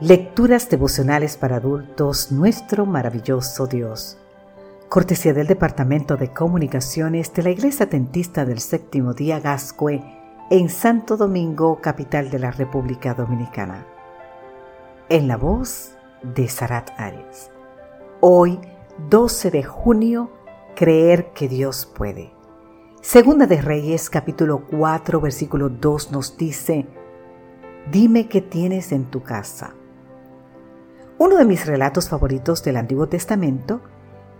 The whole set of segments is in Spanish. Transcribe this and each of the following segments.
Lecturas devocionales para adultos, nuestro maravilloso Dios. Cortesía del Departamento de Comunicaciones de la Iglesia Tentista del Séptimo Día Gascue en Santo Domingo, capital de la República Dominicana. En la voz de Sarat Arias. Hoy, 12 de junio, creer que Dios puede. Segunda de Reyes, capítulo 4, versículo 2 nos dice, Dime qué tienes en tu casa uno de mis relatos favoritos del Antiguo Testamento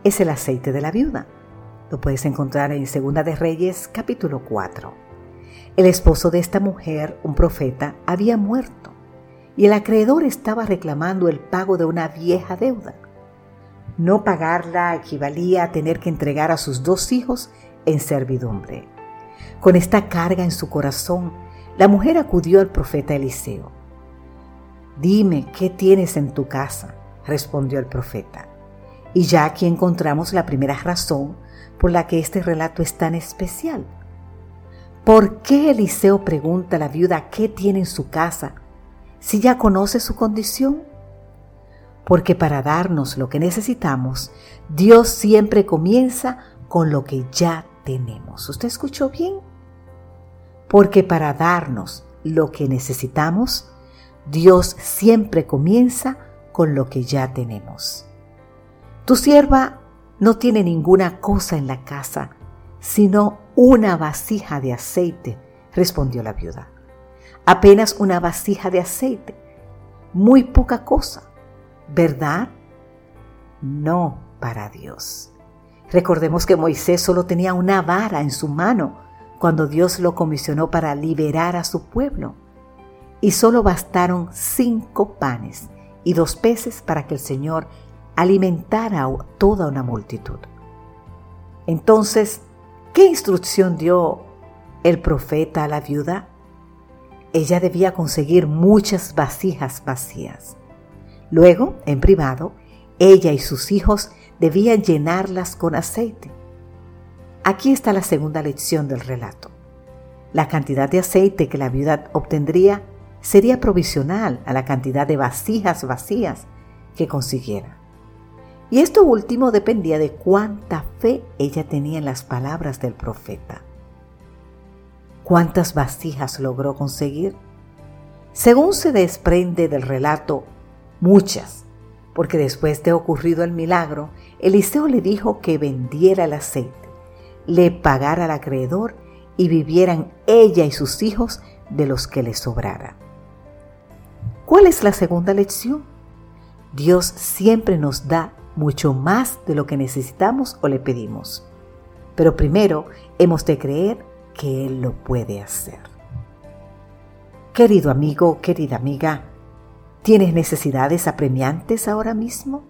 es el aceite de la viuda. Lo puedes encontrar en Segunda de Reyes capítulo 4. El esposo de esta mujer, un profeta, había muerto y el acreedor estaba reclamando el pago de una vieja deuda. No pagarla equivalía a tener que entregar a sus dos hijos en servidumbre. Con esta carga en su corazón, la mujer acudió al profeta Eliseo. Dime, ¿qué tienes en tu casa? respondió el profeta. Y ya aquí encontramos la primera razón por la que este relato es tan especial. ¿Por qué Eliseo pregunta a la viuda qué tiene en su casa si ya conoce su condición? Porque para darnos lo que necesitamos, Dios siempre comienza con lo que ya tenemos. ¿Usted escuchó bien? Porque para darnos lo que necesitamos, Dios siempre comienza con lo que ya tenemos. Tu sierva no tiene ninguna cosa en la casa, sino una vasija de aceite, respondió la viuda. Apenas una vasija de aceite, muy poca cosa, ¿verdad? No para Dios. Recordemos que Moisés solo tenía una vara en su mano cuando Dios lo comisionó para liberar a su pueblo y solo bastaron cinco panes y dos peces para que el Señor alimentara a toda una multitud. Entonces, ¿qué instrucción dio el profeta a la viuda? Ella debía conseguir muchas vasijas vacías. Luego, en privado, ella y sus hijos debían llenarlas con aceite. Aquí está la segunda lección del relato. La cantidad de aceite que la viuda obtendría sería provisional a la cantidad de vasijas vacías que consiguiera. Y esto último dependía de cuánta fe ella tenía en las palabras del profeta. ¿Cuántas vasijas logró conseguir? Según se desprende del relato, muchas, porque después de ocurrido el milagro, Eliseo le dijo que vendiera el aceite, le pagara al acreedor y vivieran ella y sus hijos de los que le sobrara. ¿Cuál es la segunda lección? Dios siempre nos da mucho más de lo que necesitamos o le pedimos. Pero primero hemos de creer que Él lo puede hacer. Querido amigo, querida amiga, ¿tienes necesidades apremiantes ahora mismo?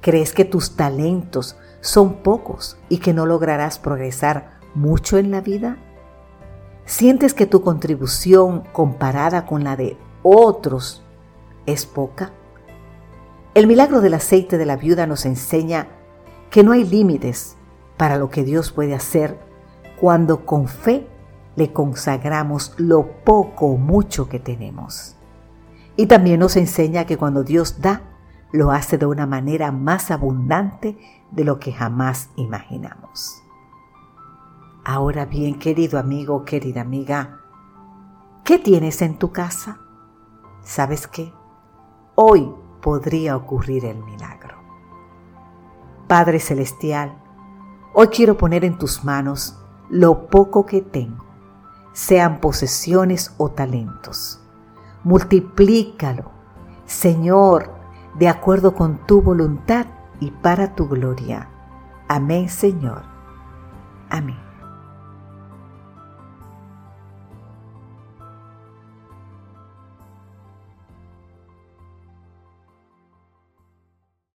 ¿Crees que tus talentos son pocos y que no lograrás progresar mucho en la vida? ¿Sientes que tu contribución comparada con la de otros es poca? El milagro del aceite de la viuda nos enseña que no hay límites para lo que Dios puede hacer cuando con fe le consagramos lo poco o mucho que tenemos. Y también nos enseña que cuando Dios da, lo hace de una manera más abundante de lo que jamás imaginamos. Ahora bien, querido amigo, querida amiga, ¿qué tienes en tu casa? ¿Sabes qué? Hoy podría ocurrir el milagro. Padre Celestial, hoy quiero poner en tus manos lo poco que tengo, sean posesiones o talentos. Multiplícalo, Señor, de acuerdo con tu voluntad y para tu gloria. Amén, Señor. Amén.